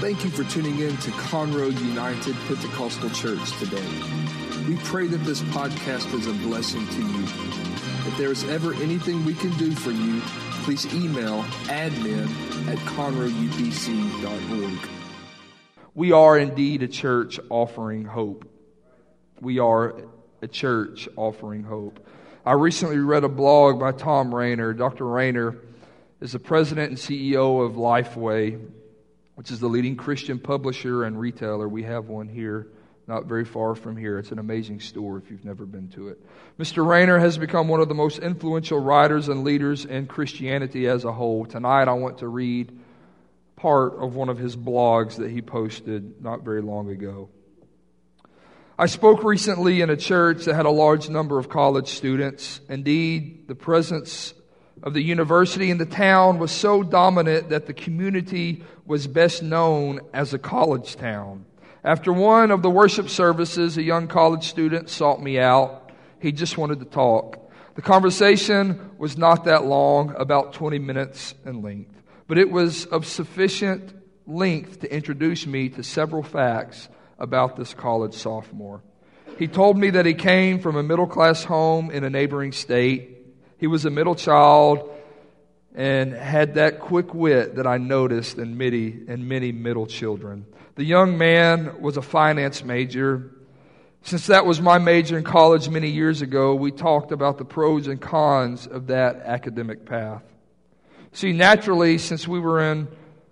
Thank you for tuning in to Conroe United Pentecostal Church today. We pray that this podcast is a blessing to you. If there is ever anything we can do for you, please email admin at conroeupc.org. We are indeed a church offering hope. We are a church offering hope. I recently read a blog by Thom Rainer. Dr. Rainer is the president and CEO of Lifeway, which is the leading Christian publisher and retailer. We have one here, not very far from here. It's an amazing store if you've never been to it. Mr. Rainer has become one of the most influential writers and leaders in Christianity as a whole. Tonight, I want to read part of one of his blogs that he posted not very long ago. I spoke recently in a church that had a large number of college students. Indeed, the presence of the university in the town was so dominant that the community was best known as a college town. After one of the worship services, a young college student sought me out. He just wanted to talk. The conversation was not that long, about 20 minutes in length, but it was of sufficient length to introduce me to several facts about this college sophomore. He told me that he came from a middle class home in a neighboring state he was a middle child and had that quick wit that I noticed in many, in many middle children. The young man was a finance major. Since that was my major in college many years ago, we talked about the pros and cons of that academic path. See, naturally, since we were in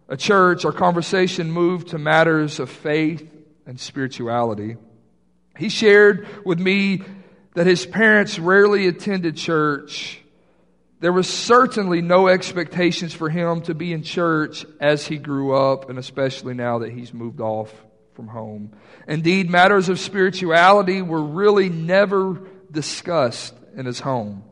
a church, our conversation moved to matters of faith and spirituality. He shared with me that his parents rarely attended church, there was certainly no expectations for him to be in church as he grew up, and especially now that he's moved off from home. Indeed, matters of spirituality were really never discussed in his home.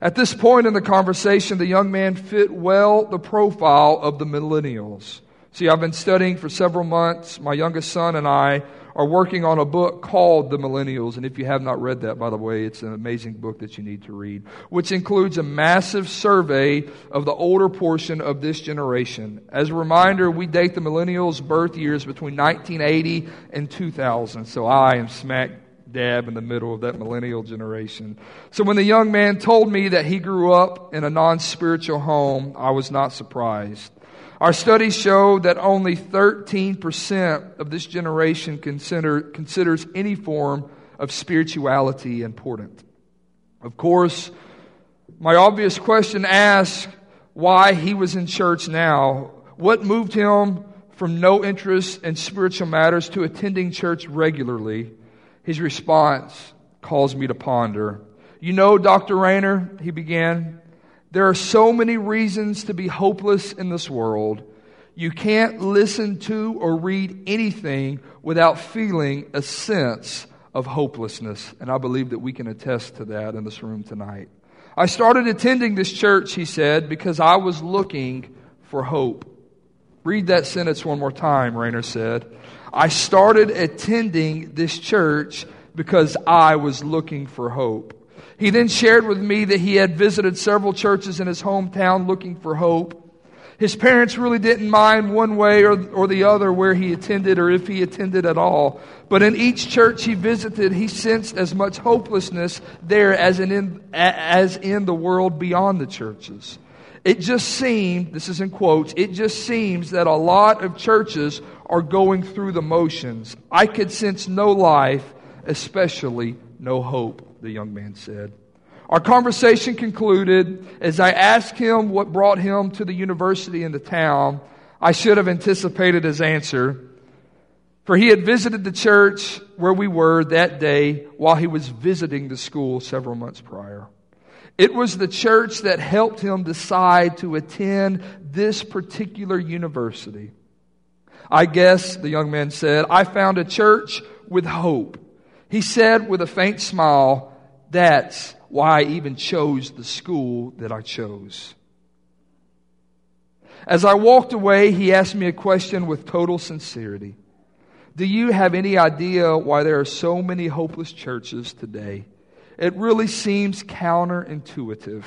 At this point in the conversation, the young man fit well the profile of the millennials. See, I've been studying for several months. My youngest son and I are working on a book called The Millennials. And if you have not read that, by the way, it's an amazing book that you need to read, which includes a massive survey of the older portion of this generation. As a reminder, we date the millennials' birth years between 1980 and 2000. So I am smack dab in the middle of that millennial generation. So when the young man told me that he grew up in a non spiritual home, I was not surprised. Our studies show that only 13% of this generation consider, considers any form of spirituality important. Of course, my obvious question asks why he was in church now. What moved him from no interest in spiritual matters to attending church regularly? His response calls me to ponder. You know, Dr. Rainer, he began, there are so many reasons to be hopeless in this world. You can't listen to or read anything without feeling a sense of hopelessness. And I believe that we can attest to that in this room tonight. I started attending this church, he said, because I was looking for hope. Read that sentence one more time, Rainer said. I started attending this church because I was looking for hope. He then shared with me that he had visited several churches in his hometown looking for hope. His parents really didn't mind one way or, or the other where he attended or if he attended at all. But in each church he visited, he sensed as much hopelessness there as in, as in the world beyond the churches. It just seemed, this is in quotes, it just seems that a lot of churches are going through the motions. I could sense no life, especially no hope the young man said. Our conversation concluded as I asked him what brought him to the university in the town. I should have anticipated his answer, for he had visited the church where we were that day while he was visiting the school several months prior. It was the church that helped him decide to attend this particular university. I guess, the young man said, I found a church with hope. He said with a faint smile, That's why I even chose the school that I chose. As I walked away, he asked me a question with total sincerity. Do you have any idea why there are so many hopeless churches today? It really seems counterintuitive.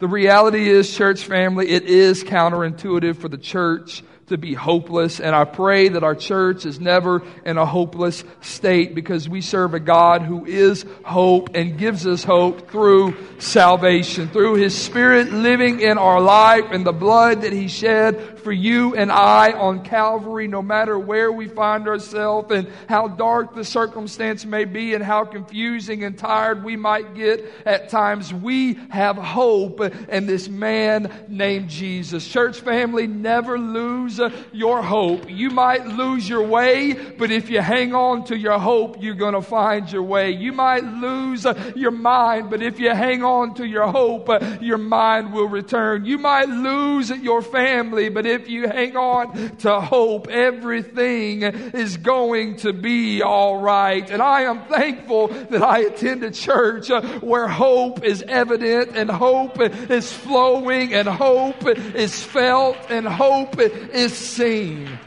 The reality is, church family, it is counterintuitive for the church to be hopeless. And I pray that our church is never in a hopeless state because we serve a God who is hope and gives us hope through salvation, through His Spirit living in our life and the blood that He shed for you and I on Calvary, no matter where we find ourselves and how dark the circumstance may be and how confusing and tired we might get at times. We have hope in this man named Jesus. Church family, never lose Uh, your hope. You might lose your way, but if you hang on to your hope, you're going to find your way. You might lose uh, your mind, but if you hang on to your hope, uh, your mind will return. You might lose your family, but if you hang on to hope, everything is going to be all right. And I am thankful that I attend a church where hope is evident and hope is flowing and hope is felt and hope is seen.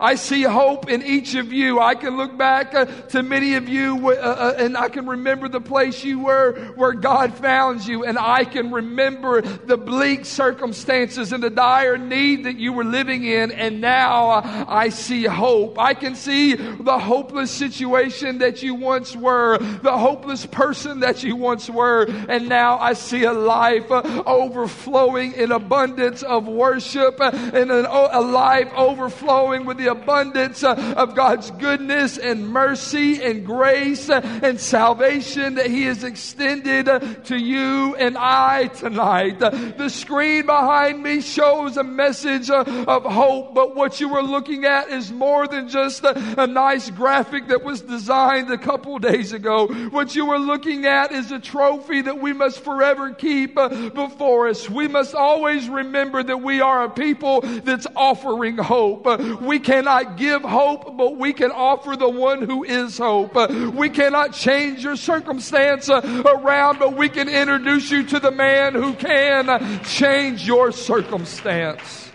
I see hope in each of you. I can look back uh, to many of you uh, uh, and I can remember the place you were where God found you and I can remember the bleak circumstances and the dire need that you were living in and now uh, I see hope. I can see the hopeless situation that you once were, the hopeless person that you once were and now I see a life uh, overflowing in abundance of worship uh, and an, a life overflowing with the abundance uh, of God's goodness and mercy and grace uh, and salvation that He has extended uh, to you and I tonight. The screen behind me shows a message of hope, but what you were looking at is more than just a, nice graphic that was designed a couple days ago. What you were looking at is a trophy that we must forever keep before us. We must always remember that we are a people that's offering hope. We can cannot give hope, but we can offer the one who is hope. We cannot change your circumstance around, but we can introduce you to the man who can change your circumstance.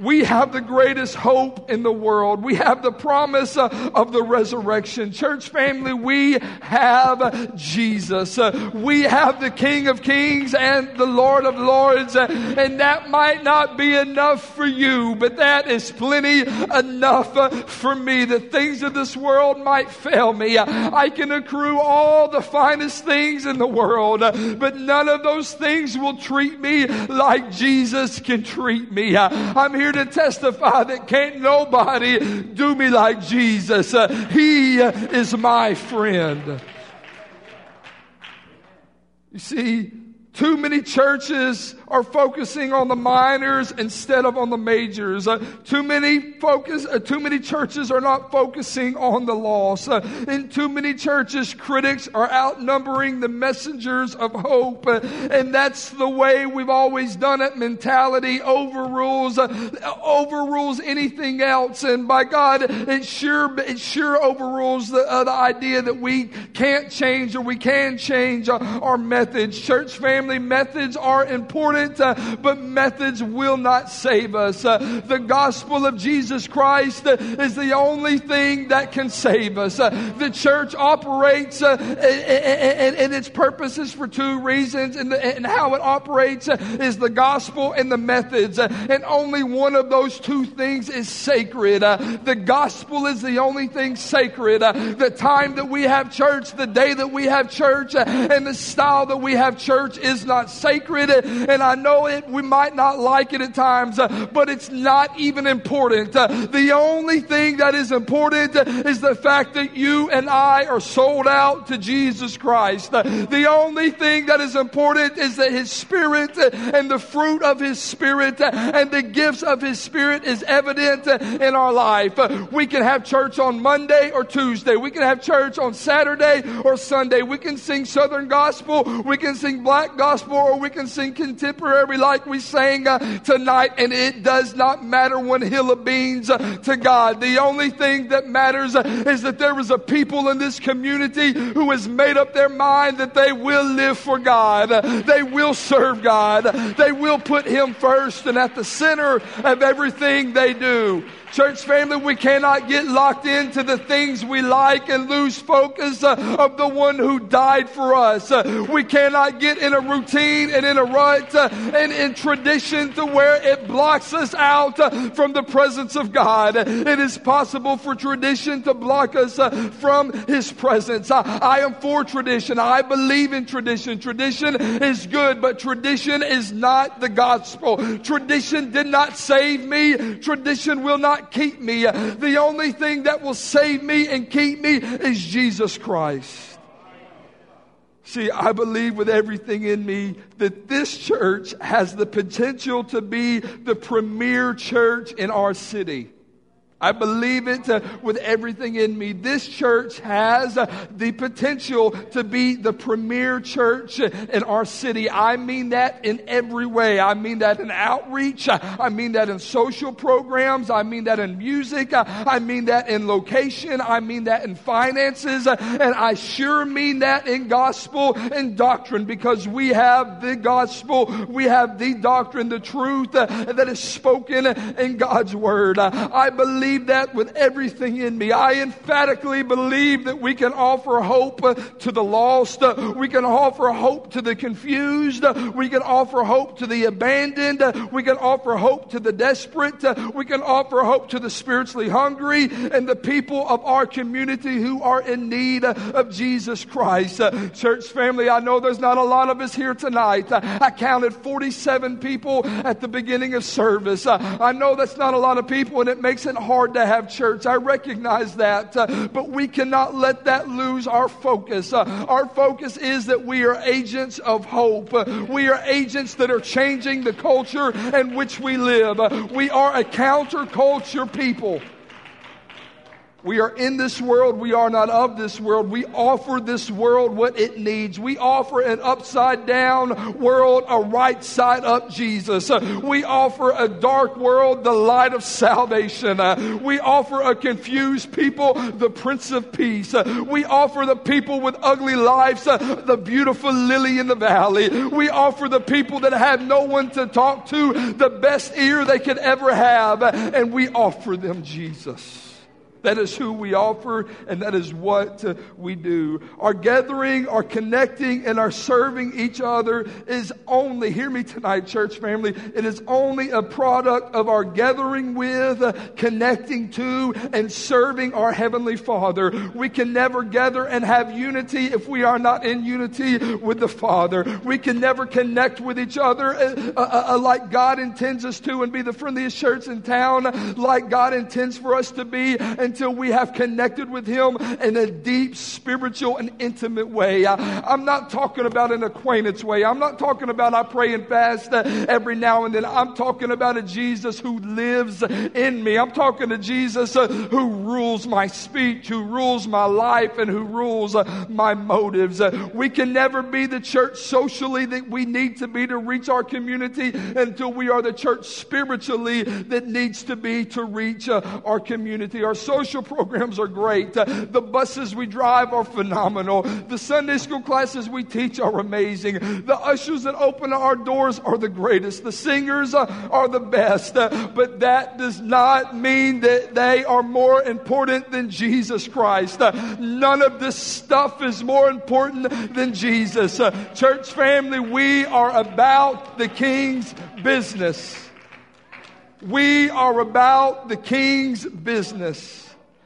We have the greatest hope in the world. We have the promise uh, of the resurrection. Church family, we have Jesus. Uh, we have the King of Kings and the Lord of Lords. Uh, and that might not be enough for you, but that is plenty enough for me. The things of this world might fail me. I can accrue all the finest things in the world, but none of those things will treat me like Jesus can treat me. I'm here to testify that can't nobody do me like Jesus. Uh, he is my friend. You see, too many churches are focusing on the minors instead of on the majors. Uh, too many focus, uh, too many churches are not focusing on the lost. Uh, in too many churches, critics are outnumbering the messengers of hope. Uh, and that's the way we've always done it. Mentality overrules, uh, overrules anything else. And by God, it sure, it sure overrules the, uh, the idea that we can't change or we can change our methods. Church family family, methods are important, uh, but methods will not save us. Uh, the gospel of Jesus Christ uh, is the only thing that can save us. Uh, the church operates, uh, and, its purpose is for two reasons, and, the, and how it operates uh, is the gospel and the methods. and only one of those two things is sacred. the gospel is the only thing sacred. the time that we have church, the day that we have church, and the style that we have church is is not sacred, and I know it, we might not like it at times, uh, but it's not even important. Uh, the only thing that is important uh, is the fact that you and I are sold out to Jesus Christ. The only thing that is important is that His Spirit and the fruit of His Spirit and the gifts of His Spirit is evident in our life. We can have church on Monday or Tuesday. We can have church on Saturday or Sunday. We can sing Southern Gospel. We can sing Black gospel or we can sing contemporary like we sang uh, tonight. And it does not matter one hill of beans uh, to God. The only thing that matters uh, is that there is a people in this community who has made up their mind that they will live for God. They will serve God. They will put Him first and at the center of everything they do. Church family, we cannot get locked into the things we like and lose focus uh, of the one who died for us. Uh, we cannot get in a routine and in a rut uh, and in tradition to where it blocks us out uh, from the presence of God. It is possible for tradition to block us uh, from His presence. I, I am for tradition. I believe in tradition. Tradition is good, but tradition is not the gospel. Tradition did not save me. Tradition will not keep me. The only thing that will save me and keep me is Jesus Christ. See, I believe with everything in me that this church has the potential to be the premier church in our city. I believe it uh, with everything in me. This church has uh, the potential to be the premier church in our city. I mean that in every way. I mean that in outreach. I mean that in social programs. I mean that in music. I mean that in location. I mean that in finances. And I sure mean that in gospel and doctrine because we have the gospel. We have the doctrine, the truth uh, that is spoken in God's word. I believe believe that with everything in me. I emphatically believe that we can offer hope uh, to the lost. Uh, we can offer hope to the confused. Uh, we can offer hope to the abandoned. We can offer hope to the desperate. We can offer hope to the spiritually hungry and the people of our community who are in need of Jesus Christ. Church family, I know there's not a lot of us here tonight. I counted 47 people at the beginning of service. I know that's not a lot of people and it makes it hard hard to have church. I recognize that. Uh, but we cannot let that lose our focus. Uh, our focus is that we are agents of hope. Uh, we are agents that are changing the culture in which we live. Uh, we are a counterculture people. We are in this world. We are not of this world. We offer this world what it needs. We offer an upside down world, a right side up Jesus. We offer a dark world, the light of salvation. We offer a confused people, the Prince of Peace. We offer the people with ugly lives, the beautiful lily in the valley. We offer the people that have no one to talk to, the best ear they could ever have. And we offer them Jesus. That is who we offer, and that is what uh, we do. Our gathering, our connecting, and our serving each other is only, hear me tonight, church family, it is only a product of our gathering with, uh, connecting to, and serving our Heavenly Father. We can never gather and have unity if we are not in unity with the Father. We can never connect with each other uh, uh, uh like God intends us to and be the friendliest church in town, like God intends for us to be. And until we have connected with Him in a deep spiritual and intimate way. I, am not talking about an acquaintance way. I'm not talking about I pray and fast uh, every now and then. I'm talking about a Jesus who lives in me. I'm talking to Jesus uh, who rules my speech, who rules my life, and who rules uh, my motives. we can never be the church socially that we need to be to reach our community until we are the church spiritually that needs to be to reach our community. Our social social programs are great. Uh, the buses we drive are phenomenal. The Sunday school classes we teach are amazing. The ushers that open our doors are the greatest. The singers uh, are the best. Uh, but that does not mean that they are more important than Jesus Christ. None of this stuff is more important than Jesus. Church family, we are about the King's business. We are about the King's business.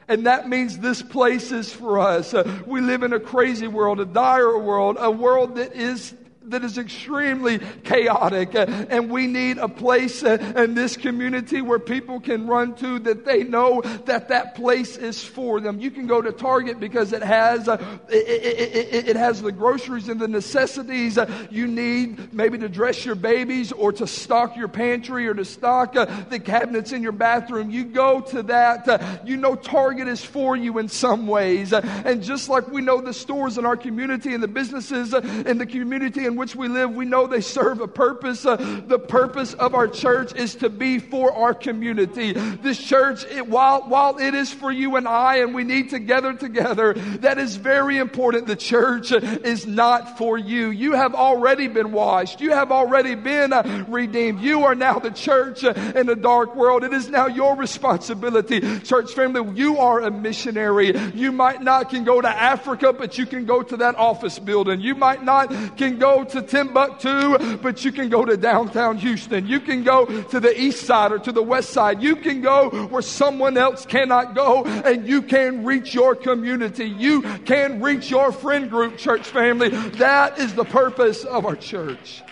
And that means this place is for us. Uh, we live in a crazy world, a dire world, a world that is that is extremely chaotic. Uh, and we need a place uh, in this community where people can run to that they know that that place is for them. You can go to Target because it has, uh, it, it, it, it, has the groceries and the necessities you need maybe to dress your babies or to stock your pantry or to stock the cabinets in your bathroom. You go to that. you know Target is for you in some ways. and just like we know the stores in our community and the businesses in the community and which we live, we know they serve a purpose. Uh, the purpose of our church is to be for our community. This church, it, while, while it is for you and I, and we need to gather together, that is very important. The church is not for you. You have already been washed. You have already been uh, redeemed. You are now the church uh, in a dark world. It is now your responsibility. Church family, you are a missionary. You might not can go to Africa, but you can go to that office building. You might not can go to Timbuktu, but you can go to downtown Houston. You can go to the east side or to the west side. You can go where someone else cannot go and you can reach your community. You can reach your friend group, church family. That is the purpose of our church.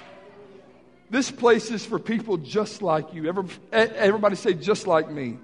This place is for people just like you. Everybody say, just like me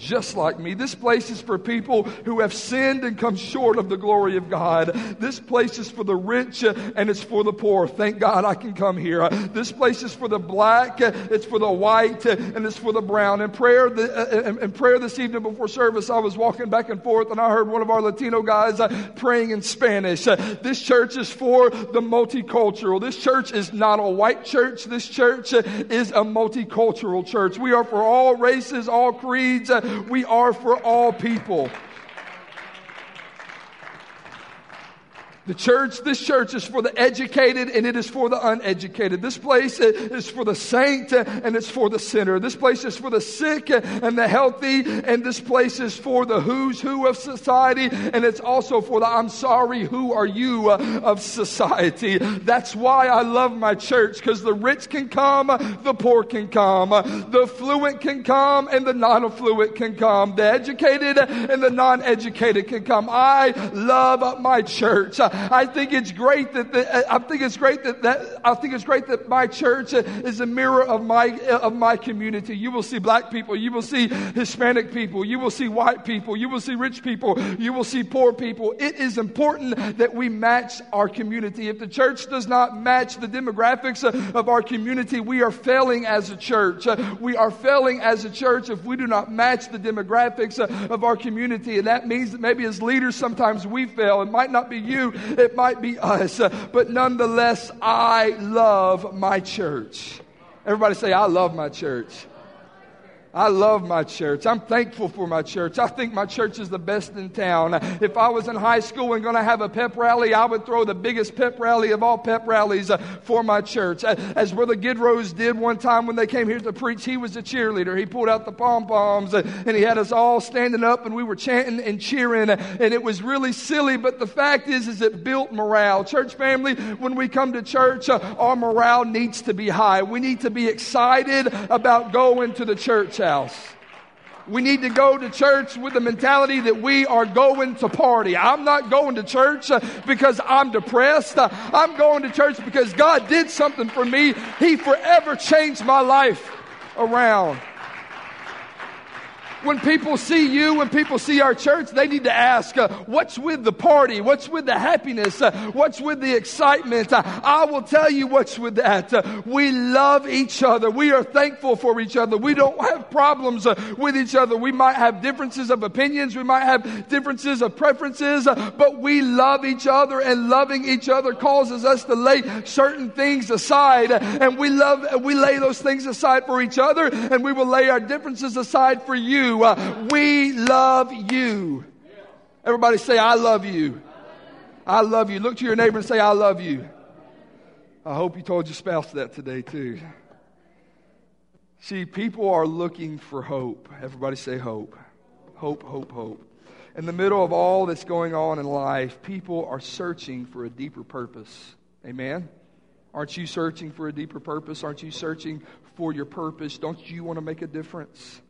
just like me. This place is for people who have sinned and come short of the glory of God. This place is for the rich and it's for the poor. Thank God I can come here. This place is for the black, it's for the white, and it's for the brown. In prayer, uh, in prayer this evening before service, I was walking back and forth and I heard one of our Latino guys uh, praying in Spanish. Uh, this church is for the multicultural. This church is not a white church. This church is a multicultural church. We are for all races, all creeds, we are for all people. The church, this church is for the educated and it is for the uneducated. This place is for the saint and it's for the sinner. This place is for the sick and the healthy and this place is for the who's who of society and it's also for the I'm sorry, who are you uh, of society. That's why I love my church because the rich can come, the poor can come, the fluent can come and the non-affluent can come, the educated and the non-educated can come. I love my church. I think it's great that the, uh, I think it's great that, that I think it's great that my church uh, is a mirror of my uh, of my community. You will see black people, you will see Hispanic people, you will see white people, you will see rich people, you will see poor people. It is important that we match our community. If the church does not match the demographics of our community, we are failing as a church. We are failing as a church if we do not match the demographics of our community. And that means that maybe as leaders sometimes we fail. It might not be you, it might be us, uh, but nonetheless, I love my church. Everybody say, I love my church. I love my church. I'm thankful for my church. I think my church is the best in town. If I was in high school and going to have a pep rally, I would throw the biggest pep rally of all pep rallies uh, for my church. As Brother Gidrose did one time when they came here to preach, he was a cheerleader. He pulled out the pom poms uh, and he had us all standing up and we were chanting and cheering and it was really silly. But the fact is, is it built morale. Church family, when we come to church, uh, our morale needs to be high. We need to be excited about going to the church house. We need to go to church with the mentality that we are going to party. I'm not going to church uh, because I'm depressed. Uh, I'm going to church because God did something for me. He forever changed my life around when people see you, when people see our church, they need to ask, uh, what's with the party? What's with the happiness? Uh, what's with the excitement? Uh, I will tell you what's with that. Uh, we love each other. We are thankful for each other. We don't have problems uh, with each other. We might have differences of opinions. We might have differences of preferences, uh, but we love each other and loving each other causes us to lay certain things aside and we love, we lay those things aside for each other and we will lay our differences aside for you. Uh, we love you. Everybody say, I love you. I love you. Look to your neighbor and say, I love you. I hope you told your spouse that today too. See, people are looking for hope. Everybody say hope. Hope, hope, hope. In the middle of all that's going on in life, people are searching for a deeper purpose. Amen? Aren't you searching for a deeper purpose? Aren't you searching for your purpose? Don't you want to make a difference?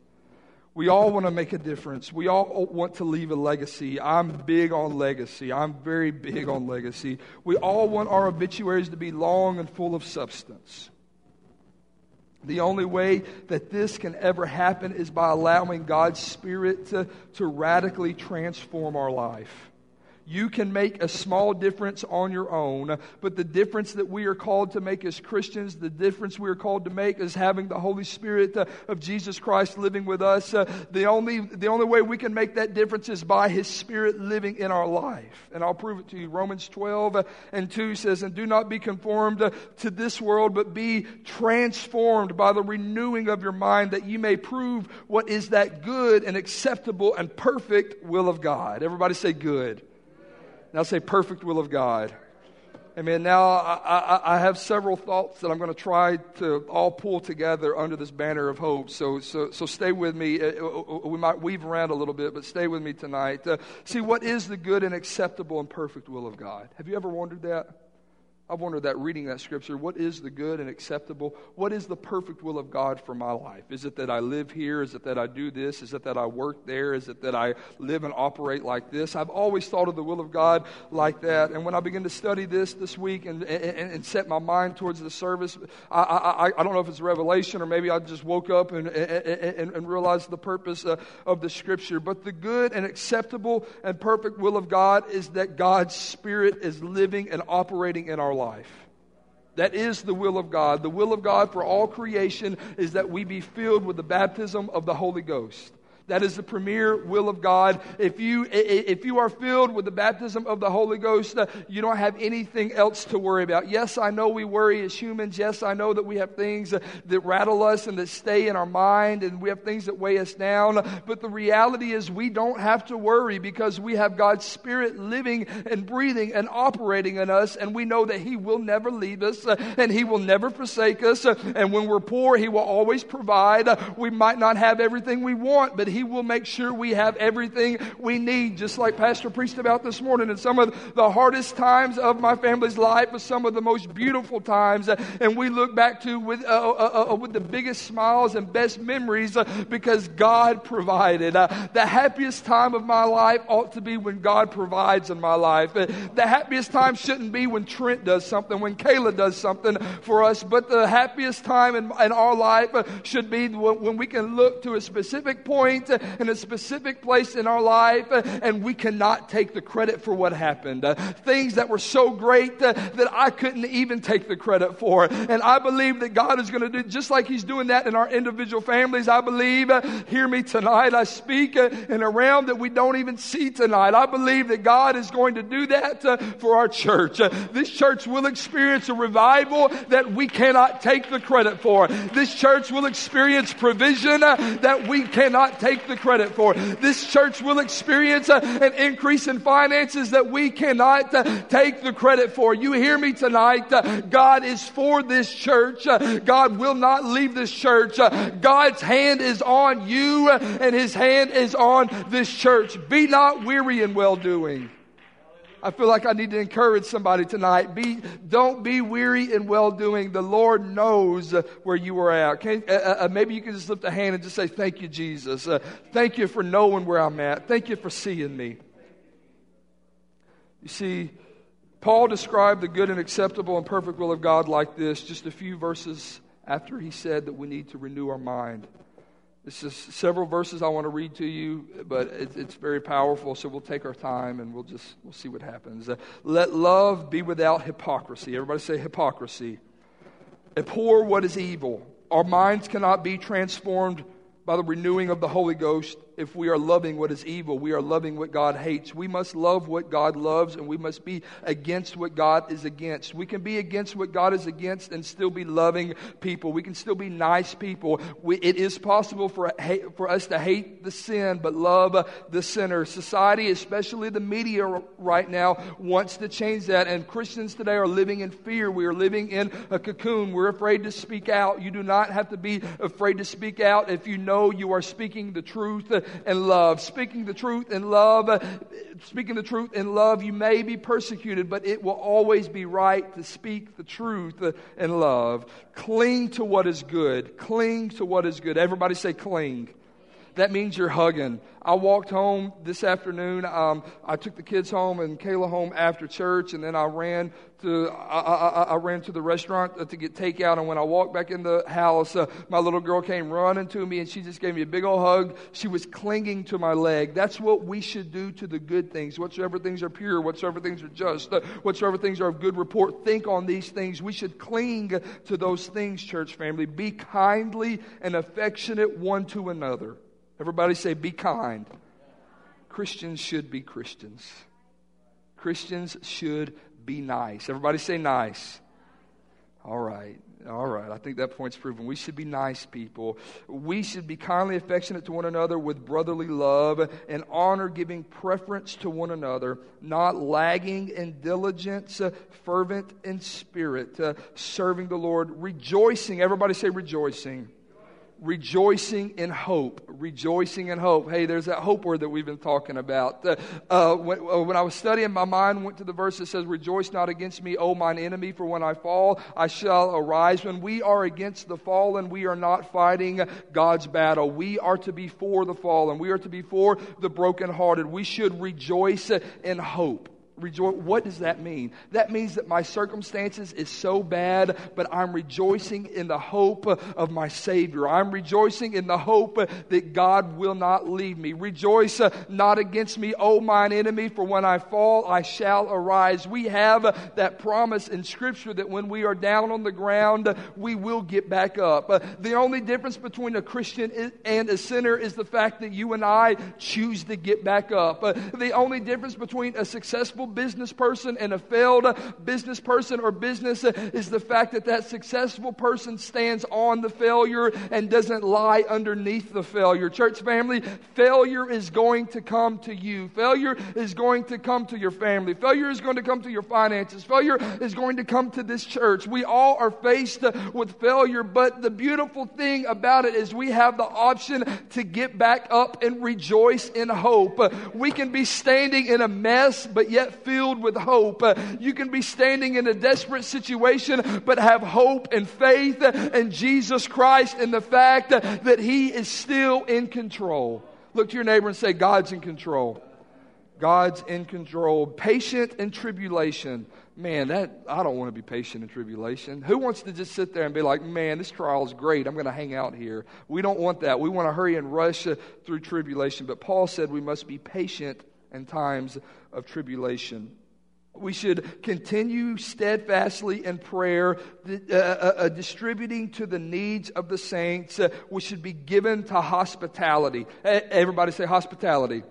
We all want to make a difference. We all want to leave a legacy. I'm big on legacy. I'm very big on legacy. We all want our obituaries to be long and full of substance. The only way that this can ever happen is by allowing God's Spirit to, to radically transform our life. You can make a small difference on your own, but the difference that we are called to make as Christians, the difference we are called to make is having the Holy Spirit uh, of Jesus Christ living with us. Uh, the, only, the only way we can make that difference is by His Spirit living in our life. And I'll prove it to you. Romans 12 uh, and 2 says, And do not be conformed to this world, but be transformed by the renewing of your mind, that you may prove what is that good and acceptable and perfect will of God. Everybody say good. Now say perfect will of God. Amen. Now, I, I, I, have several thoughts that I'm going to try to all pull together under this banner of hope. So, so, so stay with me. Uh, uh, uh, we might weave around a little bit, but stay with me tonight. Uh, see, what is the good and acceptable and perfect will of God? Have you ever wondered that? I've wondered that reading that scripture. What is the good and acceptable? What is the perfect will of God for my life? Is it that I live here? Is it that I do this? Is it that I work there? Is it that I live and operate like this? I've always thought of the will of God like that. And when I begin to study this this week and, and, and set my mind towards the service, I, I, I, don't know if it's revelation or maybe I just woke up and, and, and realized the purpose uh, of the scripture. But the good and acceptable and perfect will of God is that God's Spirit is living and operating in our life life. That is the will of God. The will of God for all creation is that we be filled with the baptism of the Holy Ghost. That is the premier will of God. If you, if you are filled with the baptism of the Holy Ghost, uh, you don't have anything else to worry about. Yes, I know we worry as humans. Yes, I know that we have things uh, that rattle us and that stay in our mind and we have things that weigh us down. But the reality is we don't have to worry because we have God's Spirit living and breathing and operating in us and we know that He will never leave us uh, and He will never forsake us. And when we're poor, He will always provide. We might not have everything we want, but he will make sure we have everything we need, just like Pastor preached about this morning. And some of the hardest times of my family's life was some of the most beautiful times. And we look back to with, uh, uh, uh, with the biggest smiles and best memories uh, because God provided. Uh, the happiest time of my life ought to be when God provides in my life. Uh, the happiest time shouldn't be when Trent does something, when Kayla does something for us, but the happiest time in, in our life should be when we can look to a specific point point uh, in a specific place in our life, uh, and we cannot take the credit for what happened. Uh, things that were so great that I couldn't even take the credit for. And I believe that God is going to do just like He's doing that in our individual families. I believe, hear me tonight, I speak in a realm that we don't even see tonight. I believe that God is going to do that for our church. This church will experience a revival that we cannot take the credit for. This church will experience provision that we cannot take take the credit for. This church will experience uh, an increase in finances that we cannot uh, take the credit for. You hear me tonight? Uh, God is for this church. God will not leave this church. God's hand is on you and his hand is on this church. Be not weary in well doing. I feel like I need to encourage somebody tonight. Be, don't be weary in well doing. The Lord knows where you are at. Can, uh, uh, uh, maybe you can just lift a hand and just say, Thank you, Jesus. Uh, thank you for knowing where I'm at. Thank you for seeing me. You see, Paul described the good and acceptable and perfect will of God like this just a few verses after he said that we need to renew our mind. This is several verses I want to read to you, but it, it's very powerful. So we'll take our time and we'll just we'll see what happens. Uh, Let love be without hypocrisy. Everybody say hypocrisy. Abhor what is evil. Our minds cannot be transformed by the renewing of the Holy Ghost if we are loving what is evil, we are loving what God hates. We must love what God loves, and we must be against what God is against. We can be against what God is against and still be loving people. We can still be nice people. We, it is possible for, for us to hate the sin, but love the sinner. Society, especially the media right now, wants to change that, and Christians today are living in fear. We are living in a cocoon. We're afraid to speak out. You do not have to be afraid to speak out if you know you are speaking the truth and love. Speaking the truth in love, speaking the truth in love, you may be persecuted, but it will always be right to speak the truth in love. Cling to what is good. Cling to what is good. Everybody say cling. That means you're hugging. I walked home this afternoon. Um, I took the kids home and Kayla home after church, and then I ran to I, I, I ran to the restaurant to get takeout. And when I walked back in the house, uh, my little girl came running to me, and she just gave me a big old hug. She was clinging to my leg. That's what we should do to the good things. Whatsoever things are pure, whatsoever things are just, uh, whatsoever things are of good report. Think on these things. We should cling to those things, church family. Be kindly and affectionate one to another. Everybody say, be kind. Christians should be Christians. Christians should be nice. Everybody say nice. All right. All right. I think that point's proven. We should be nice people. We should be kindly affectionate to one another with brotherly love and honor, giving preference to one another, not lagging in diligence, uh, fervent in spirit, uh, serving the Lord, rejoicing. Everybody say rejoicing rejoicing in hope. Rejoicing in hope. Hey, there's that hope word that we've been talking about. Uh, when, uh, when, I was studying, my mind went to the verse that says, Rejoice not against me, O mine enemy, for when I fall, I shall arise. When we are against the fallen, we are not fighting God's battle. We are to be for the fallen. We are to be for the brokenhearted. We should rejoice in hope rejoice. What does that mean? That means that my circumstances is so bad, but I'm rejoicing in the hope of my Savior. I'm rejoicing in the hope that God will not leave me. Rejoice not against me, O mine enemy, for when I fall, I shall arise. We have that promise in Scripture that when we are down on the ground, we will get back up. The only difference between a Christian and a sinner is the fact that you and I choose to get back up. The only difference between a successful business person and a failed business person or business is the fact that that successful person stands on the failure and doesn't lie underneath the failure. Church family, failure is going to come to you. Failure is going to come to your family. Failure is going to come to your finances. Failure is going to come to this church. We all are faced with failure, but the beautiful thing about it is we have the option to get back up and rejoice in hope. We can be standing in a mess, but yet filled with hope. Uh, you can be standing in a desperate situation, but have hope and faith in Jesus Christ and the fact that He is still in control. Look to your neighbor and say, God's in control. God's in control. Patient in tribulation. Man, that I don't want to be patient in tribulation. Who wants to just sit there and be like, man, this trial is great. I'm going to hang out here. We don't want that. We want to hurry and rush uh, through tribulation. But Paul said we must be patient in times of tribulation. We should continue steadfastly in prayer, uh, uh, uh, distributing to the needs of the saints. Uh, we should be given to hospitality. Everybody say hospitality.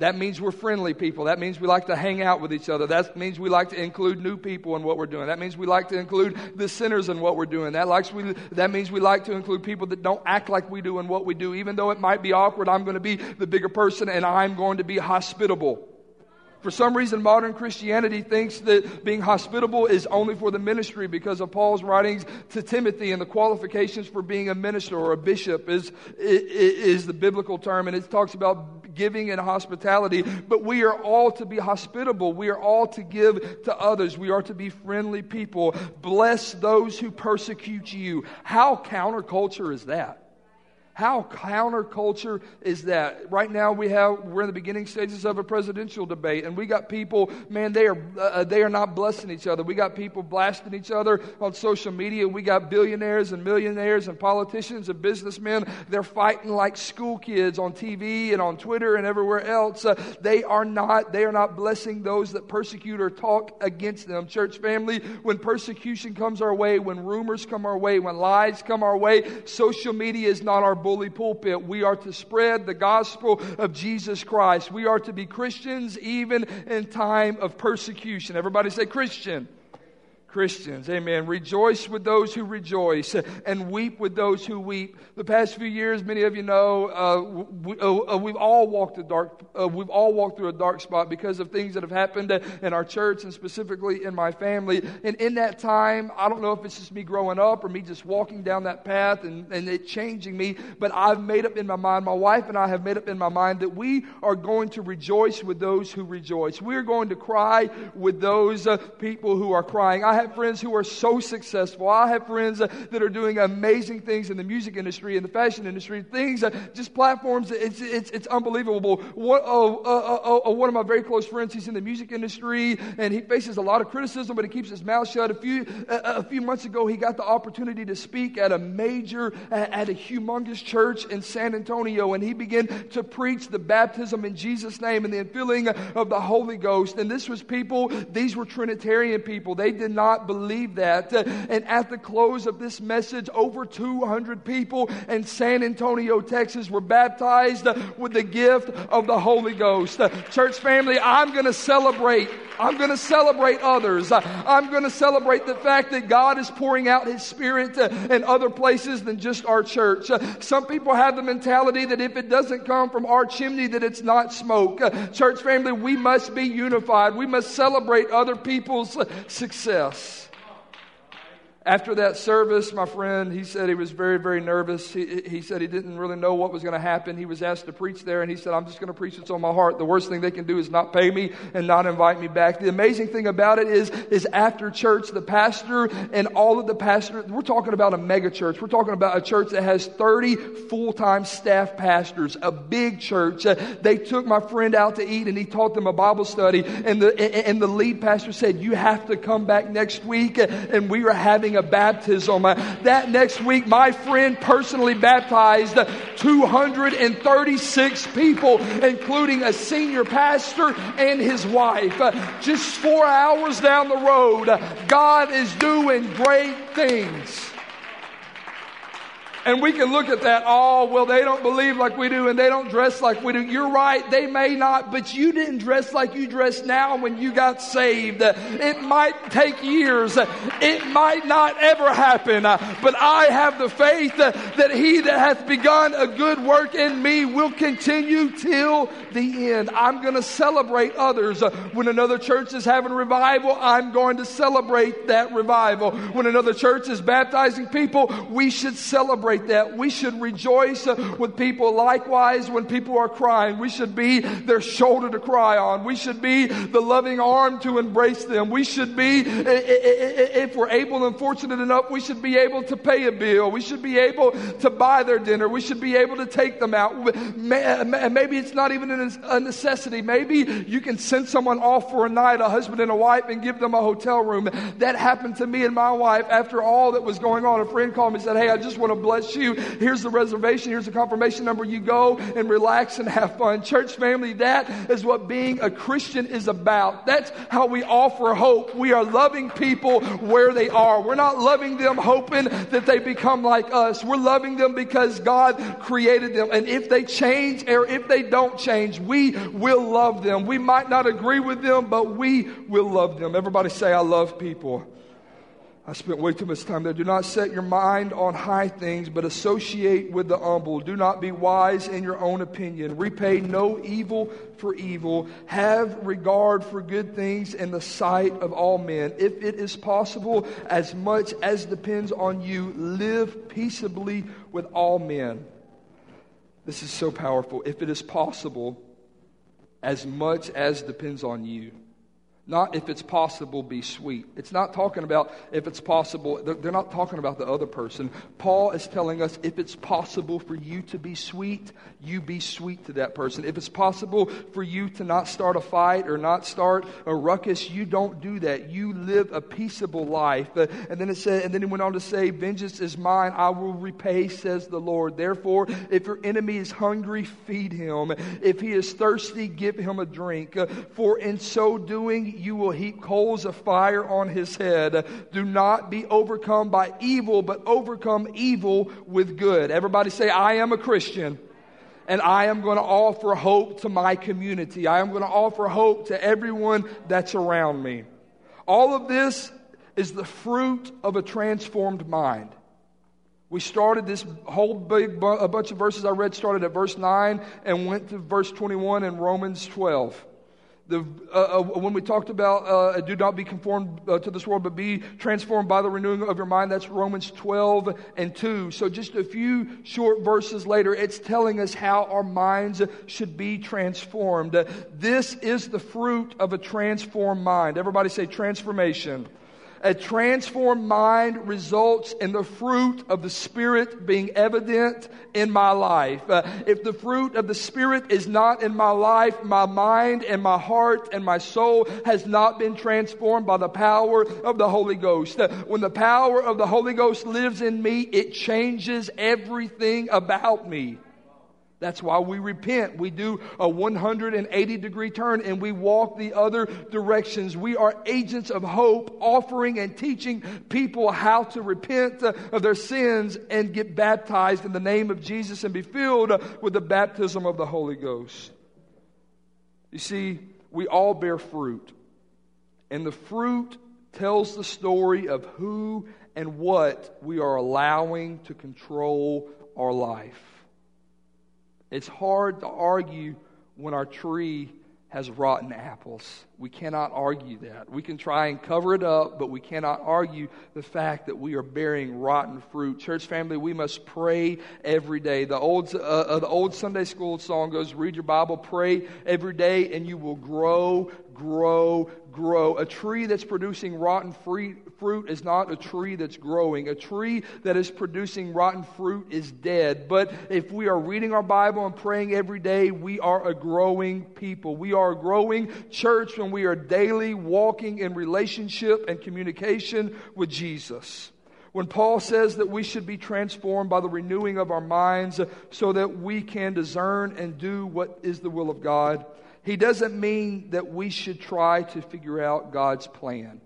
That means we're friendly people. That means we like to hang out with each other. That means we like to include new people in what we're doing. That means we like to include the sinners in what we're doing. That, likes we, that means we like to include people that don't act like we do in what we do. Even though it might be awkward, I'm going to be the bigger person and I'm going to be hospitable. For some reason, modern Christianity thinks that being hospitable is only for the ministry because of Paul's writings to Timothy and the qualifications for being a minister or a bishop is, is the biblical term. And it talks about giving and hospitality. But we are all to be hospitable. We are all to give to others. We are to be friendly people. Bless those who persecute you. How counterculture is that? How counterculture is that? Right now we have we're in the beginning stages of a presidential debate, and we got people, man, they are uh, they are not blessing each other. We got people blasting each other on social media. We got billionaires and millionaires and politicians and businessmen. They're fighting like school kids on TV and on Twitter and everywhere else. Uh, they are not they are not blessing those that persecute or talk against them. Church family, when persecution comes our way, when rumors come our way, when lies come our way, social media is not our bully pulpit. We are to spread the gospel of Jesus Christ. We are to be Christians even in time of persecution. Everybody say Christian. Christians. Amen. Rejoice with those who rejoice and weep with those who weep. The past few years, many of you know, uh, we, uh, uh all walked a dark, uh, we've all walked through a dark spot because of things that have happened in our church and specifically in my family. And in that time, I don't know if it's just me growing up or me just walking down that path and, and it changing me, but I've made up in my mind, my wife and I have made up in my mind that we are going to rejoice with those who rejoice. We're going to cry with those uh, people who are crying. I have friends who are so successful. I have friends that are doing amazing things in the music industry, in the fashion industry, things, just platforms. It's, it's, it's unbelievable. One, uh, uh, uh, one of my very close friends, he's in the music industry and he faces a lot of criticism, but he keeps his mouth shut. A few, a few months ago, he got the opportunity to speak at a major, at a humongous church in San Antonio, and he began to preach the baptism in Jesus' name and the infilling of the Holy Ghost. And this was people, these were Trinitarian people. They did not believe that. And at the close of this message, over 200 people in San Antonio, Texas were baptized with the gift of the Holy Ghost. Church family, I'm going to celebrate. I'm going to celebrate others. I'm going to celebrate the fact that God is pouring out His Spirit uh, in other places than just our church. Uh, some people have the mentality that if it doesn't come from our chimney, that it's not smoke. Uh, church family, we must be unified. We must celebrate other people's success. After that service, my friend, he said he was very, very nervous. He, he said he didn't really know what was going to happen. He was asked to preach there, and he said, I'm just going to preach what's on my heart. The worst thing they can do is not pay me and not invite me back. The amazing thing about it is, is after church, the pastor and all of the pastors, we're talking about a mega church. We're talking about a church that has 30 full-time staff pastors, a big church. Uh, they took my friend out to eat, and he taught them a Bible study, and the, and the lead pastor said, you have to come back next week, and we are having a baptism. Uh, that next week, my friend personally baptized 236 people, including a senior pastor and his wife. Uh, just four hours down the road, uh, God is doing great things. And we can look at that, oh, well, they don't believe like we do and they don't dress like we do. You're right, they may not, but you didn't dress like you dress now when you got saved. It might take years. It might not ever happen. But I have the faith that he that hath begun a good work in me will continue till the end. I'm going to celebrate others. When another church is having revival, I'm going to celebrate that revival. When another church is baptizing people, we should celebrate celebrate that. We should rejoice with people. Likewise, when people are crying, we should be their shoulder to cry on. We should be the loving arm to embrace them. We should be, if we're able and fortunate enough, we should be able to pay a bill. We should be able to buy their dinner. We should be able to take them out. And maybe it's not even a necessity. Maybe you can send someone off for a night, a husband and a wife, and give them a hotel room. That happened to me and my wife after all that was going on. A friend called me and said, Hey, I just want to bless bless you. Here's the reservation. Here's the confirmation number. You go and relax and have fun. Church family, that is what being a Christian is about. That's how we offer hope. We are loving people where they are. We're not loving them hoping that they become like us. We're loving them because God created them. And if they change or if they don't change, we will love them. We might not agree with them, but we will love them. Everybody say, I love people. I spent way too much time there. Do not set your mind on high things, but associate with the humble. Do not be wise in your own opinion. Repay no evil for evil. Have regard for good things in the sight of all men. If it is possible, as much as depends on you, live peaceably with all men. This is so powerful. If it is possible, as much as depends on you. Not if it's possible, be sweet. It's not talking about if it's possible. They're not talking about the other person. Paul is telling us if it's possible for you to be sweet, you be sweet to that person. If it's possible for you to not start a fight or not start a ruckus, you don't do that. You live a peaceable life. Uh, and then it said, and then he went on to say, Vengeance is mine, I will repay, says the Lord. Therefore, if your enemy is hungry, feed him. If he is thirsty, give him a drink. Uh, for in so doing, you will heap coals of fire on his head. Do not be overcome by evil, but overcome evil with good. Everybody say, I am a Christian and I am going to offer hope to my community. I am going to offer hope to everyone that's around me. All of this is the fruit of a transformed mind. We started this whole big bu- a bunch of verses I read started at verse 9 and went to verse 21 in Romans 12. The, uh, uh, when we talked about uh, do not be conformed uh, to this world, but be transformed by the renewing of your mind, that's Romans 12 and 2. So, just a few short verses later, it's telling us how our minds should be transformed. This is the fruit of a transformed mind. Everybody say transformation. A transformed mind results in the fruit of the Spirit being evident in my life. Uh, if the fruit of the Spirit is not in my life, my mind and my heart and my soul has not been transformed by the power of the Holy Ghost. Uh, when the power of the Holy Ghost lives in me, it changes everything about me. That's why we repent. We do a 180 degree turn and we walk the other directions. We are agents of hope, offering and teaching people how to repent of their sins and get baptized in the name of Jesus and be filled with the baptism of the Holy Ghost. You see, we all bear fruit, and the fruit tells the story of who and what we are allowing to control our life. It's hard to argue when our tree has rotten apples. We cannot argue that. We can try and cover it up, but we cannot argue the fact that we are bearing rotten fruit. Church family, we must pray every day. The old, uh, uh, the old Sunday school song goes, Read your Bible, pray every day, and you will grow, grow, grow. A tree that's producing rotten fruit fruit is not a tree that's growing. A tree that is producing rotten fruit is dead. But if we are reading our Bible and praying every day, we are a growing people. We are a growing church when we are daily walking in relationship and communication with Jesus when Paul says that we should be transformed by the renewing of our minds so that we can discern and do what is the will of God, he doesn't mean that we should try to figure out God's plan.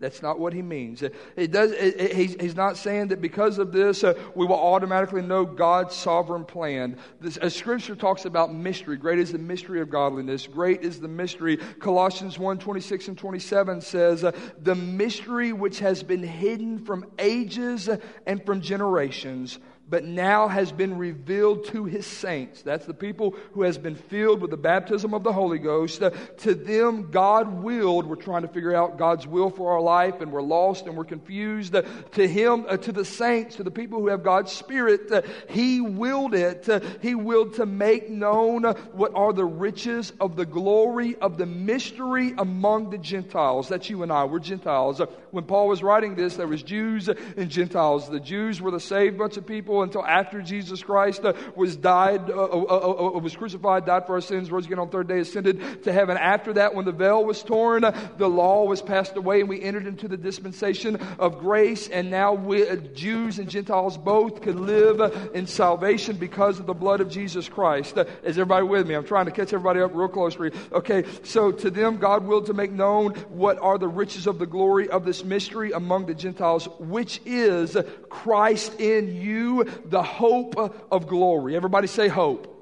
That's not what he means. It does, it, it, he's, he's, not saying that because of this, uh, we will automatically know God's sovereign plan. This, as Scripture talks about mystery, great is the mystery of godliness. Great is the mystery. Colossians 1 26 and 27 says, uh, The mystery which has been hidden from ages and from generations but now has been revealed to his saints. That's the people who has been filled with the baptism of the Holy Ghost. Uh, to them, God willed. We're trying to figure out God's will for our life, and we're lost and we're confused. Uh, to him, uh, to the saints, to the people who have God's Spirit, uh, he willed it. Uh, he willed to make known what are the riches of the glory of the mystery among the Gentiles. That's you and I. We're Gentiles. Uh, when Paul was writing this, there was Jews and Gentiles. The Jews were the saved bunch of people until after Jesus Christ uh, was died, uh uh, uh, uh uh, was crucified, died for our sins, rose again on the third day, ascended to heaven. After that, when the veil was torn, the law was passed away, and we entered into the dispensation of grace. And now we, Jews and Gentiles both could live in salvation because of the blood of Jesus Christ. Is everybody with me? I'm trying to catch everybody up real close for you. Okay, so to them, God willed to make known what are the riches of the glory of this mystery among the Gentiles, which is Christ in you, the hope of glory. Everybody say hope.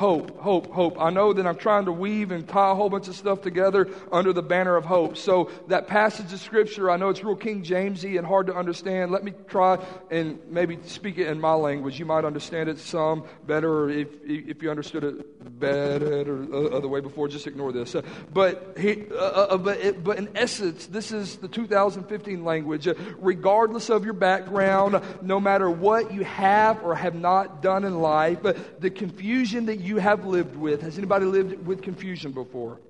Hope, hope, hope. I know that I'm trying to weave and tie a whole bunch of stuff together under the banner of hope. So that passage of scripture, I know it's real King Jamesy and hard to understand. Let me try and maybe speak it in my language. You might understand it some better, if if you understood it better or other way before. Just ignore this. Uh, but he, uh, uh, but it, but in essence, this is the 2015 language. Uh, regardless of your background, no matter what you have or have not done in life, the confusion that you you have lived with. Has anybody lived with confusion before?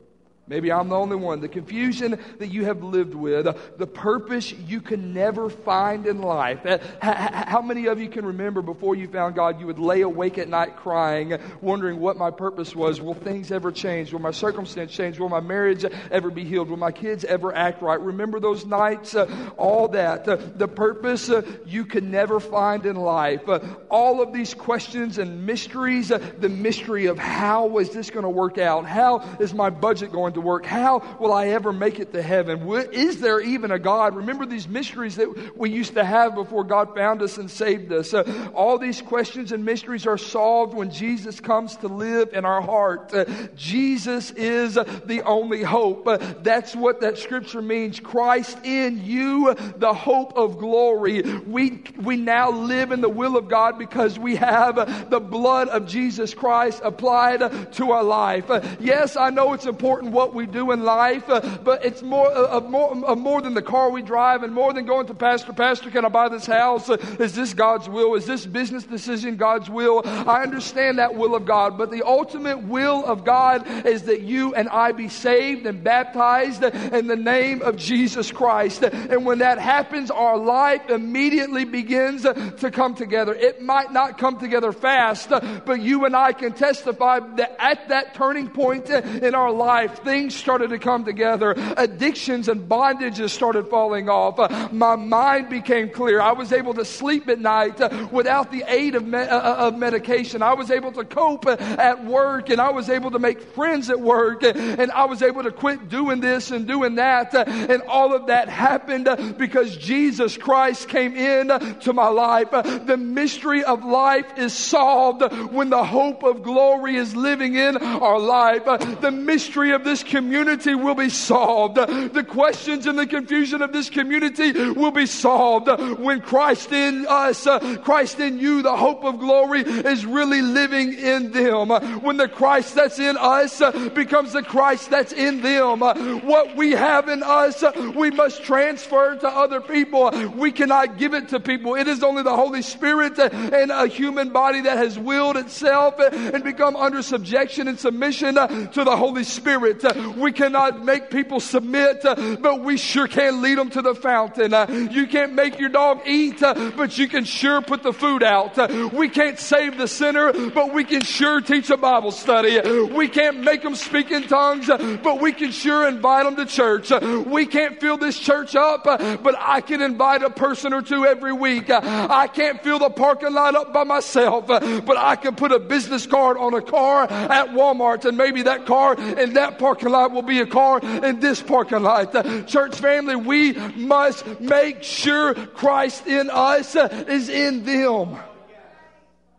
Maybe I'm the only one. The confusion that you have lived with, the purpose you can never find in life. Uh, how many of you can remember before you found God, you would lay awake at night crying, wondering what my purpose was? Will things ever change? Will my circumstance change? Will my marriage ever be healed? Will my kids ever act right? Remember those nights? Uh, all that. Uh, the purpose you can never find in life. all of these questions and mysteries, the mystery of how is this going to work out? How is my budget going to to work? How will I ever make it to heaven? Is there even a God? Remember these mysteries that we used to have before God found us and saved us. Uh, all these questions and mysteries are solved when Jesus comes to live in our heart. Uh, Jesus is the only hope. Uh, that's what that scripture means. Christ in you, the hope of glory. We, we now live in the will of God because we have the blood of Jesus Christ applied to our life. Yes, I know it's important what we do in life, uh, but it's more, uh, more, more than the car we drive and more than going to pastor, pastor, can I buy this house? Uh, is this God's will? Is this business decision God's will? I understand that will of God, but the ultimate will of God is that you and I be saved and baptized in the name of Jesus Christ. And when that happens, our life immediately begins to come together. It might not come together fast, but you and I can testify that at that turning point in our life, things started to come together. Addictions and bondages started falling off. Uh, my mind became clear. I was able to sleep at night uh, without the aid of, me- uh, of medication. I was able to cope at work and I was able to make friends at work and I was able to quit doing this and doing that. And all of that happened because Jesus Christ came in to my life. The mystery of life is solved when the hope of glory is living in our life. The mystery of this community will be solved. The questions and the confusion of this community will be solved when Christ in us, uh, Christ in you, the hope of glory is really living in them. When the Christ that's in us uh, becomes the Christ that's in them. Uh, what we have in us, we must transfer to other people. We cannot give it to people. It is only the Holy Spirit and a human body that has willed itself and become under subjection and submission to the Holy Spirit. We cannot make people submit, uh, but we sure can lead them to the fountain. Uh, you can't make your dog eat, uh, but you can sure put the food out. We can't save the sinner, but we can sure teach a Bible study. We can't make them speak in tongues, but we can sure invite them to church. We can't fill this church up, but I can invite a person or two every week. I can't fill the parking lot up by myself, but I can put a business card on a car at Walmart, and maybe that car in that parking lot will be a car in this parking lot. Church family, we must make sure Christ in us is in them.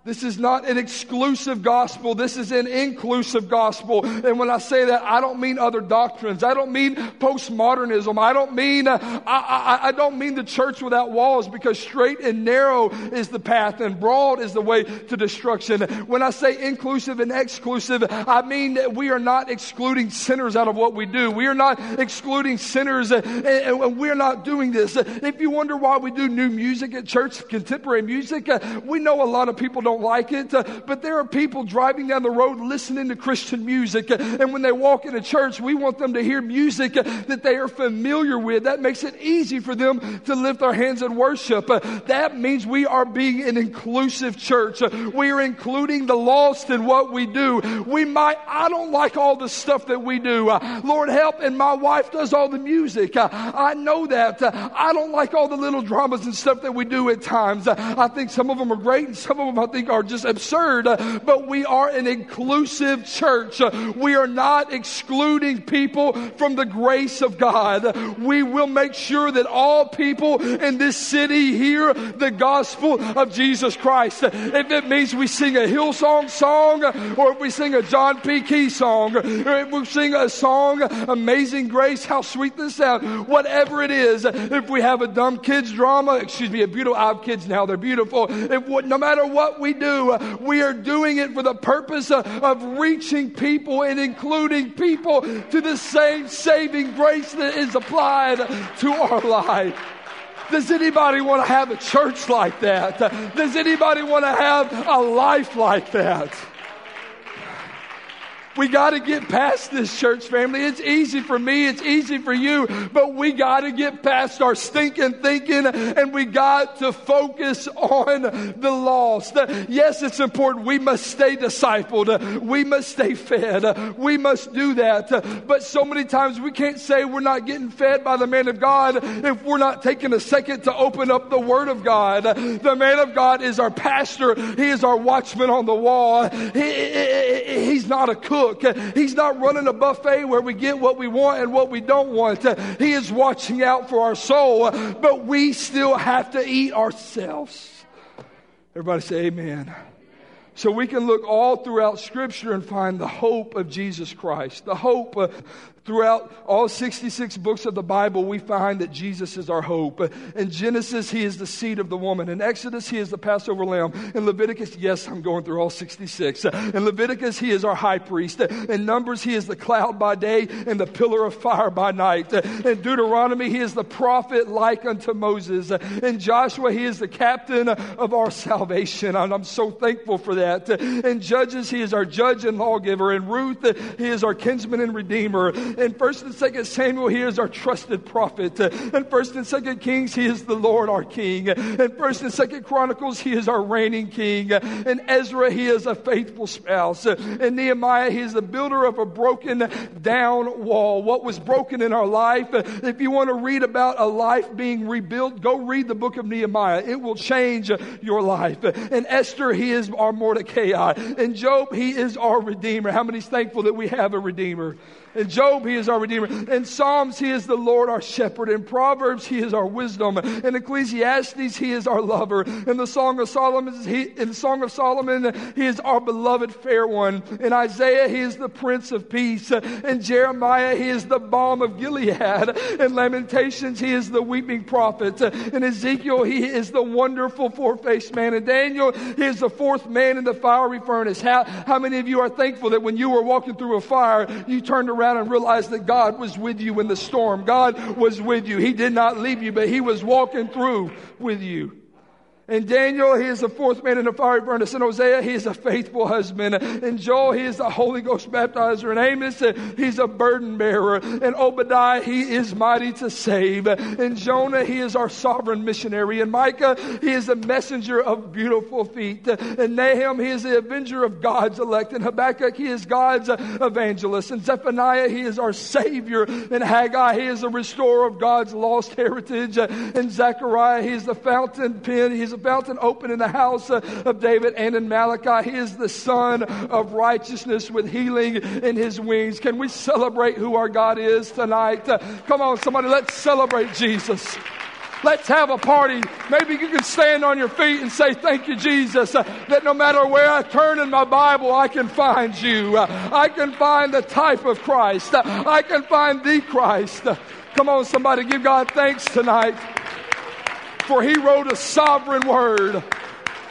This is not an exclusive gospel. This is an inclusive gospel. And when I say that, I don't mean other doctrines. I don't mean postmodernism. I don't mean, uh, I, I, I don't mean the church without walls because straight and narrow is the path and broad is the way to destruction. When I say inclusive and exclusive, I mean that we are not excluding sinners out of what we do. We are not excluding sinners and, and we are not doing this. If you wonder why we do new music at church, contemporary music, uh, we know a lot of people don't don't like it, uh, but there are people driving down the road listening to Christian music. Uh, and when they walk into church, we want them to hear music uh, that they are familiar with. That makes it easy for them to lift their hands and worship. That means we are being an inclusive church. We are including the lost in what we do. We might, I don't like all the stuff that we do. Lord help, and my wife does all the music. I know that. I don't like all the little dramas and stuff that we do at times. I think some of them are great and some of them I think think are just absurd, but we are an inclusive church. We are not excluding people from the grace of God. We will make sure that all people in this city hear the gospel of Jesus Christ. If it means we sing a Hillsong song, or if we sing a John P. Kee song, or if we sing a song, Amazing Grace, how sweet the sound, whatever it is, if we have a dumb kids drama, excuse me, a beautiful, I have kids now, they're beautiful. If, no matter what we do, we are doing it for the purpose of reaching people and including people to the same saving grace that is applied to our life. Does anybody want to have a church like that? Does anybody want to have a life like that? We got to get past this church family. It's easy for me. It's easy for you, but we got to get past our stinking thinking and we got to focus on the lost. Yes, it's important. We must stay discipled. We must stay fed. We must do that. But so many times we can't say we're not getting fed by the man of God if we're not taking a second to open up the word of God. The man of God is our pastor. He is our watchman on the wall. He, he's not a cook cook. He's not running a buffet where we get what we want and what we don't want. He is watching out for our soul, but we still have to eat ourselves. Everybody say amen. So we can look all throughout Scripture and find the hope of Jesus Christ, the hope Throughout all 66 books of the Bible, we find that Jesus is our hope. In Genesis, he is the seed of the woman. In Exodus, he is the Passover lamb. In Leviticus, yes, I'm going through all 66. In Leviticus, he is our high priest. In Numbers, he is the cloud by day and the pillar of fire by night. In Deuteronomy, he is the prophet like unto Moses. In Joshua, he is the captain of our salvation. And I'm so thankful for that. In Judges, he is our judge and lawgiver. In Ruth, he is our kinsman and redeemer. In 1st and 2nd Samuel, he is our trusted prophet. In 1st and 2nd Kings, he is the Lord our king. In 1st and 2nd Chronicles, he is our reigning king. In Ezra, he is a faithful spouse. In Nehemiah, he is the builder of a broken down wall. What was broken in our life, if you want to read about a life being rebuilt, go read the book of Nehemiah. It will change your life. In Esther, he is our Mordecai. In Job, he is our Redeemer. How many is thankful that we have a Redeemer? In Job, he is our Redeemer. In Psalms, he is the Lord our shepherd. In Proverbs, he is our wisdom. In Ecclesiastes, he is our lover. In the Song of Solomon, he, in the Song of Solomon, he is our beloved fair one. In Isaiah, he is the Prince of Peace. In Jeremiah, he is the balm of Gilead. In Lamentations, he is the weeping prophet. In Ezekiel, he is the wonderful four-faced man. In Daniel, he is the fourth man in the fiery furnace. How, how many of you are thankful that when you were walking through a fire, you turned around around and realize that God was with you in the storm. God was with you. He did not leave you, but He was walking through with you. In Daniel, he is the fourth man in the fiery furnace. In Hosea, he is a faithful husband. In Joel, he is the Holy Ghost baptizer. In Amos, he's a burden bearer. In Obadiah, he is mighty to save. In Jonah, he is our sovereign missionary. In Micah, he is a messenger of beautiful feet. In Nahum, he is the avenger of God's elect. In Habakkuk, he is God's evangelist. In Zephaniah, he is our savior. In Haggai, he is the restorer of God's lost heritage. In Zechariah, he is the fountain pen. He's a fountain open in the house of David and in Malachi. He is the son of righteousness with healing in his wings. Can we celebrate who our God is tonight? Come on, somebody, let's celebrate Jesus. Let's have a party. Maybe you can stand on your feet and say, Thank you, Jesus, uh, that no matter where I turn in my Bible, I can find you. Uh, I can find the type of Christ. Uh, I can find the Christ. Come on, somebody, give God thanks tonight for he wrote a sovereign word.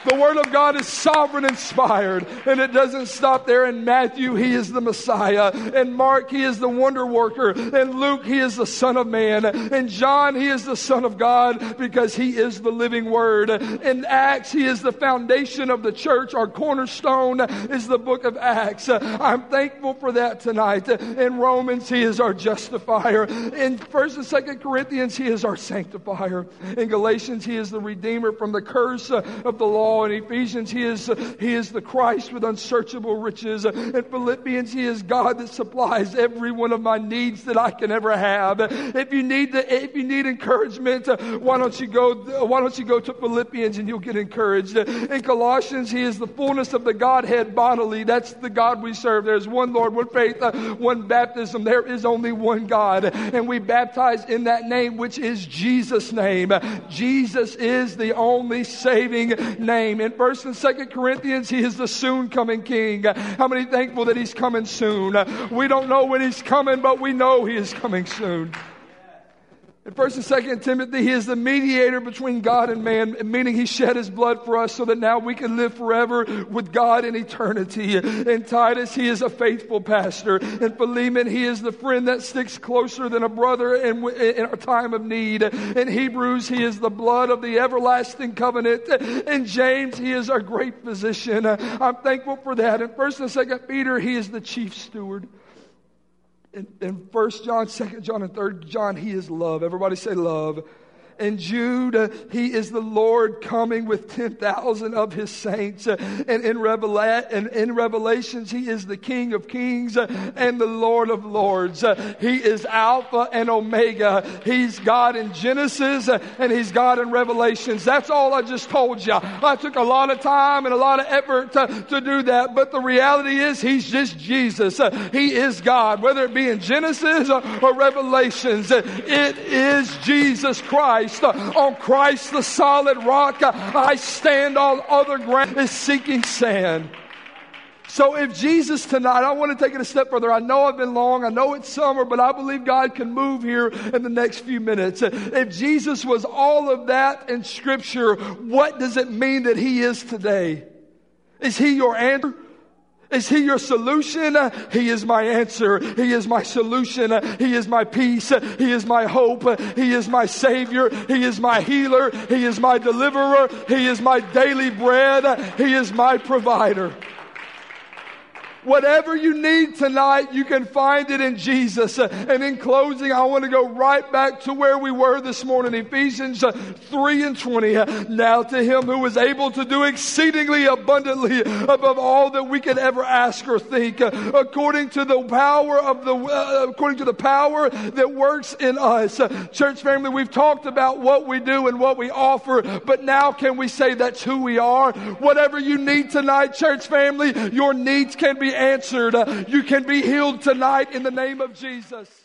The Word of God is sovereign inspired, and it doesn't stop there. In Matthew, He is the Messiah. In Mark, He is the wonder worker. In Luke, He is the Son of Man. In John, He is the Son of God because He is the living Word. In Acts, He is the foundation of the church. Our cornerstone is the book of Acts. I'm thankful for that tonight. In Romans, He is our justifier. In 1st and 2nd Corinthians, He is our sanctifier. In Galatians, He is the Redeemer from the curse of the law in Ephesians, he is, he is the Christ with unsearchable riches. In Philippians, He is God that supplies every one of my needs that I can ever have. If you need, the, if you need encouragement, uh, why don't you go, uh, why don't you go to Philippians and you'll get encouraged. In Colossians, He is the fullness of the Godhead bodily. That's the God we serve. There's one Lord, one faith, uh, one baptism. There is only one God. And we baptize in that name, which is Jesus' name. Jesus is the only saving name name. In 1st and 2nd Corinthians, he is the soon coming king. How many thankful that he's coming soon? We don't know when he's coming, but we know he is coming soon. In 1st and 2nd Timothy, he is the mediator between God and man, meaning he shed his blood for us so that now we can live forever with God in eternity. In Titus, he is a faithful pastor. In Philemon, he is the friend that sticks closer than a brother in, in our time of need. In Hebrews, he is the blood of the everlasting covenant. In James, he is our great physician. I'm thankful for that. In 1st and 2nd Peter, he is the chief steward in, in 1 John, 2 John, and 3 John, he is love. Everybody say love. And Jude, he is the Lord coming with 10,000 of his saints. And in, Revela- and in Revelations, he is the King of kings and the Lord of lords. He is Alpha and Omega. He's God in Genesis and he's God in Revelations. That's all I just told you. I took a lot of time and a lot of effort to, to do that. But the reality is he's just Jesus. He is God, whether it be in Genesis or, or Revelations. it is Jesus Christ. Christ. On Christ, the solid rock, uh, I stand. All other ground is sinking sand. So if Jesus tonight, I want to take it a step further. I know I've been long. I know it's summer, but I believe God can move here in the next few minutes. If Jesus was all of that in scripture, what does it mean that he is today? Is he your answer? Is he your solution? He is my answer. He is my solution. He is my peace. He is my hope. He is my savior. He is my healer. He is my deliverer. He is my daily bread. He is my provider. Whatever you need tonight, you can find it in Jesus. And in closing, I want to go right back to where we were this morning, Ephesians uh, 3 and 20. Now to him who is able to do exceedingly abundantly above all that we could ever ask or think, uh, according to the power of the, uh, according to the power that works in us. Uh, church family, we've talked about what we do and what we offer, but now can we say that's who we are? Whatever you need tonight, church family, your needs can answered. You can be healed tonight in the name of Jesus.